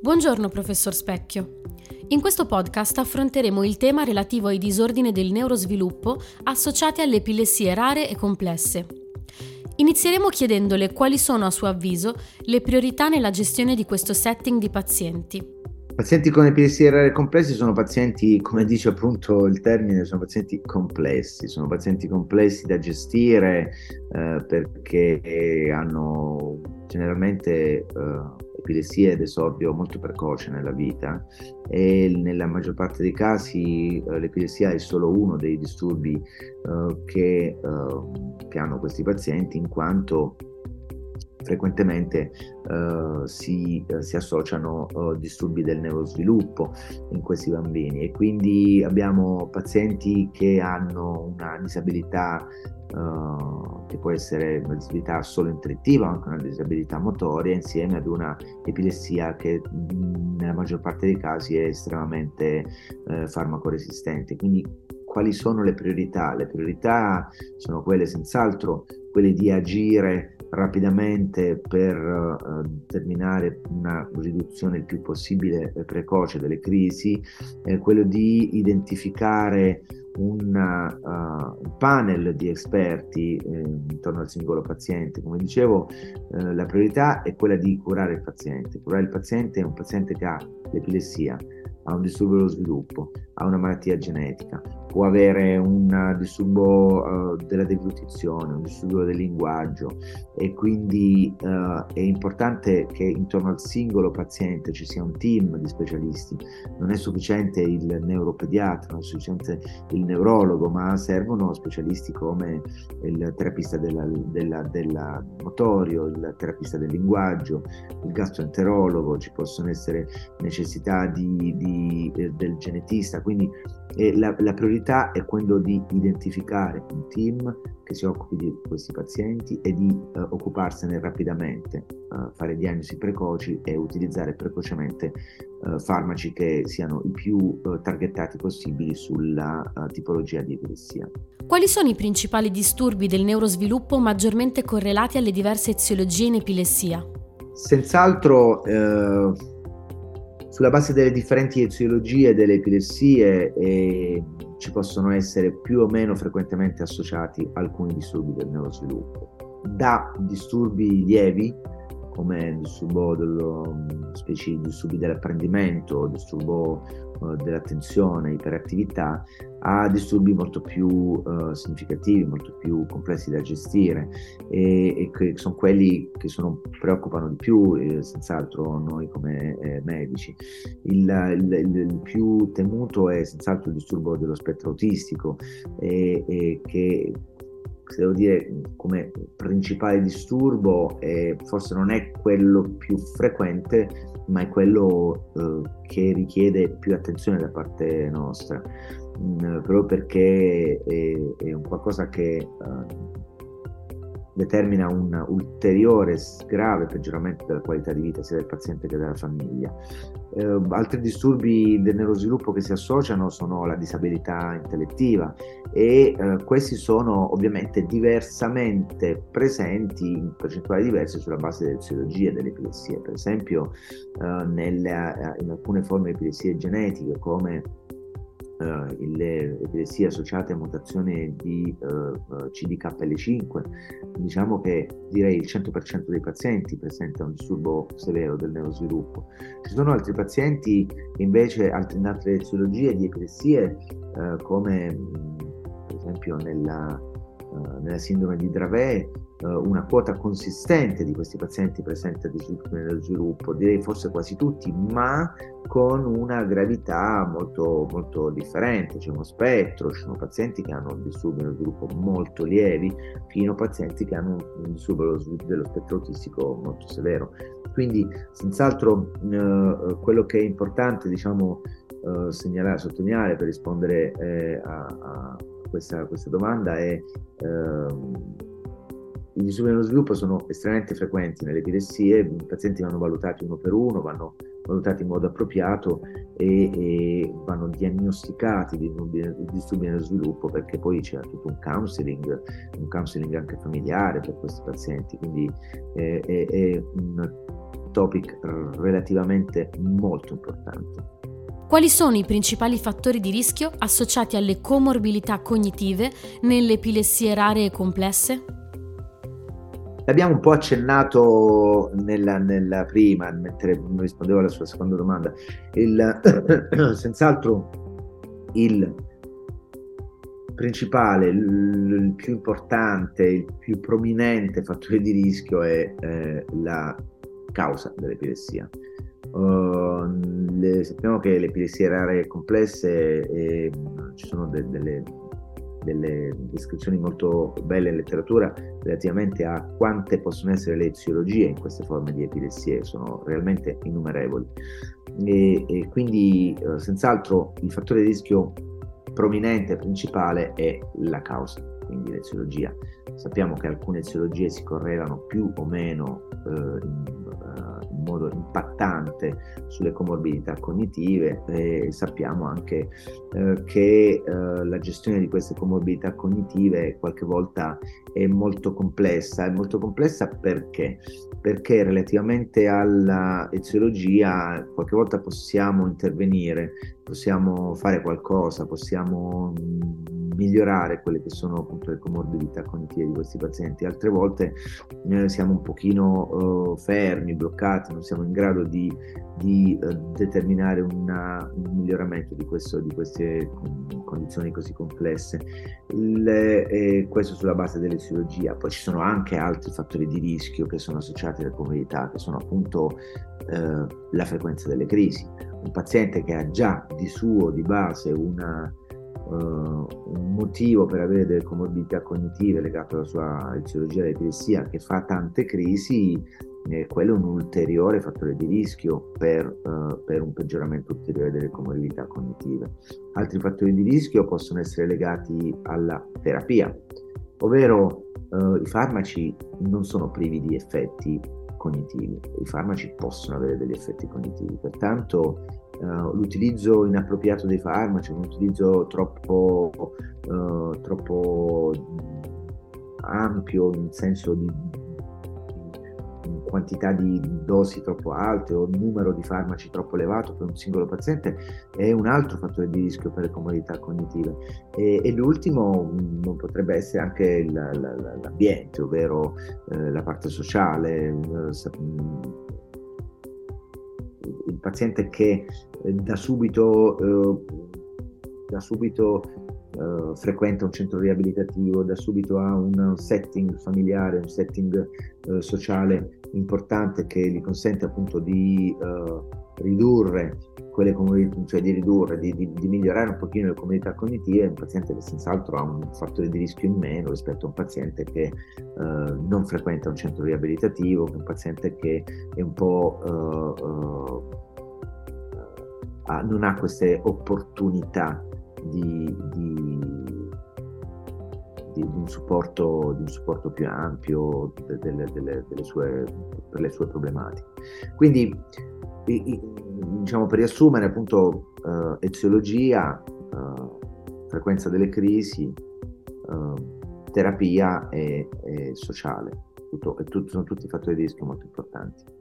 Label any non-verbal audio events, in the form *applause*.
Buongiorno professor Specchio. In questo podcast affronteremo il tema relativo ai disordini del neurosviluppo associati alle epilessie rare e complesse. Inizieremo chiedendole quali sono a suo avviso le priorità nella gestione di questo setting di pazienti. Pazienti con epilessie rare complessi sono pazienti, come dice appunto il termine, sono pazienti complessi, sono pazienti complessi da gestire eh, perché hanno generalmente eh, epilessia ed esordio molto precoce nella vita e nella maggior parte dei casi eh, l'epilessia è solo uno dei disturbi eh, che, eh, che hanno questi pazienti in quanto frequentemente uh, si, uh, si, associano uh, disturbi del neurosviluppo in questi bambini e quindi abbiamo pazienti che hanno una disabilità che può essere una disabilità solo intellettiva, ma anche una disabilità motoria, insieme ad una epilessia che nella maggior parte dei casi è estremamente farmacoresistente. Quindi quali sono le priorità? Le priorità sono quelle senz'altro quelle di agire rapidamente per uh, determinare una riduzione il più possibile eh, precoce delle crisi, eh, quello di identificare una, uh, un panel di esperti eh, intorno al singolo paziente. Come dicevo, eh, la priorità è quella di curare il paziente. Curare il paziente è un paziente che ha l'epilessia, ha un disturbo dello sviluppo, ha una malattia genetica, può avere un disturbo uh, della deglutizione, un disturbo del linguaggio e quindi uh, è importante che intorno al singolo paziente ci sia un team di specialisti. Non è sufficiente il neuropediatra, non è sufficiente il neurologo, ma servono specialisti come il terapista della, della, della motorio, il terapista del linguaggio, il gastroenterologo, ci possono essere necessità di, di, eh, del genetista, quindi eh, la, la, priorità è quello di identificare un team che si occupi di questi pazienti e di eh, occuparsene rapidamente, eh, fare diagnosi precoci e utilizzare precocemente eh, farmaci che siano i più eh, targettati possibili sulla eh, tipologia di epilessia. Quali sono i principali disturbi del neurosviluppo maggiormente correlati alle diverse eziologie in epilessia? Senz'altro sulla base delle differenti eziologie delle epilessie eh, ci possono essere più o meno frequentemente associati alcuni disturbi del neurosviluppo. Da disturbi lievi, come disturbo dello, specie disturbi dell'apprendimento, disturbo uh, dell'attenzione, iperattività, a disturbi molto più uh, significativi, molto più complessi da gestire e, e, che sono quelli che sono, preoccupano di più, eh, senz'altro noi come eh, medici. Il, il, il, più temuto è senz'altro il disturbo dello spettro autistico e, e che devo dire come principale disturbo, eh, forse non è quello più frequente, ma è quello eh, che richiede più attenzione da parte nostra, mm, proprio perché è, è, un qualcosa che eh, determina un ulteriore grave peggioramento della qualità di vita sia del paziente che della famiglia. Eh, altri disturbi del neurosviluppo che si associano sono la disabilità intellettiva e eh, questi sono ovviamente diversamente presenti in percentuali diverse sulla base delle eziologie delle epilessie. Per esempio eh, nelle, in alcune forme di epilessie genetiche come uh, le epilessie associate a mutazioni di uh, eh, CDKL5, diciamo che direi il 100% dei pazienti presenta un disturbo severo del neurosviluppo. Ci sono altri pazienti invece, altri, in altre etiologie di epilessie, uh, come per esempio nella, nella sindrome di Dravet, eh, una quota consistente di questi pazienti presenta disturbi nello sviluppo, direi forse quasi tutti, ma con una gravità molto, molto differente. C'è uno spettro, ci sono pazienti che hanno disturbi nello sviluppo molto lievi, fino a pazienti che hanno un disturbo dello spettro autistico molto severo. Quindi, senz'altro, eh, quello che è importante, diciamo, eh, segnalare, sottolineare per rispondere eh, a, a questa, questa, domanda è ehm, i disturbi dello sviluppo sono estremamente frequenti nelle epilessie, i pazienti vanno valutati uno per uno, vanno valutati in modo appropriato e, e vanno diagnosticati di disturbi nello sviluppo perché poi c'è tutto un counseling, un counseling anche familiare per questi pazienti, quindi eh, è, è un topic relativamente molto importante. Quali sono i principali fattori di rischio associati alle comorbilità cognitive nelle epilessie rare e complesse? L'abbiamo un po' accennato nella, nella prima, mentre rispondevo alla sua seconda domanda. Il, *coughs* senz'altro il principale, il, più importante, il più prominente fattore di rischio è eh, la causa dell'epilessia. Uh, le, sappiamo che le epilessie rare complesse eh, ci sono de, delle, delle, descrizioni molto belle in letteratura relativamente a quante possono essere le eziologie in queste forme di epilessie, sono realmente innumerevoli. E, e quindi uh, senz'altro il fattore di rischio prominente, principale è la causa, quindi l'eziologia. Sappiamo che alcune eziologie si correlano più o meno eh, modo impattante sulle comorbidità cognitive e sappiamo anche eh, che eh, la gestione di queste comorbidità cognitive qualche volta è molto complessa. È molto complessa perché? Perché relativamente alla eziologia qualche volta possiamo intervenire, possiamo fare qualcosa, possiamo migliorare quelle che sono appunto le comorbidità cognitive di questi pazienti. Altre volte eh, siamo un pochino eh, fermi, bloccati, non siamo in grado di, di eh, determinare una, un miglioramento di, questo, di, queste condizioni così complesse. Il, questo sulla base delle chirurgia. Poi ci sono anche altri fattori di rischio che sono associati alle comorbidità, che sono appunto eh, la frequenza delle crisi. Un paziente che ha già di suo, di base, una uh, un motivo per avere delle comorbidità cognitive legate alla sua eziologia dell'epilessia che fa tante crisi, eh, quello è un ulteriore fattore di rischio per, uh, per, un peggioramento ulteriore delle comorbidità cognitive. Altri fattori di rischio possono essere legati alla terapia, ovvero uh, i farmaci non sono privi di effetti cognitivi, i farmaci possono avere degli effetti cognitivi, pertanto uh, l'utilizzo inappropriato dei farmaci, un utilizzo troppo, uh, troppo ampio in senso di quantità di dosi troppo alte o numero di farmaci troppo elevato per un singolo paziente è un altro fattore di rischio per le comodità cognitive. E, e l'ultimo non potrebbe essere anche la, la, l'ambiente, ovvero eh, la parte sociale. Eh, il paziente che eh, da subito, eh, da subito eh, frequenta un centro riabilitativo, da subito ha un setting familiare, un setting eh, sociale importante che gli consente appunto di eh, ridurre quelle comunità, cioè di ridurre, di, di, di, migliorare un pochino le comunità cognitive, un paziente che senz'altro ha un fattore di rischio in meno rispetto a un paziente che eh, non frequenta un centro riabilitativo, un paziente che è un po' eh, ha, non ha queste opportunità di, di, di, un, supporto, di un, supporto, più ampio delle, delle, delle sue, per le sue problematiche. Quindi, diciamo, per riassumere, appunto, uh, eziologia, uh, frequenza delle crisi, uh, terapia e, e sociale. Tutto, sono tutti fattori di rischio molto importanti.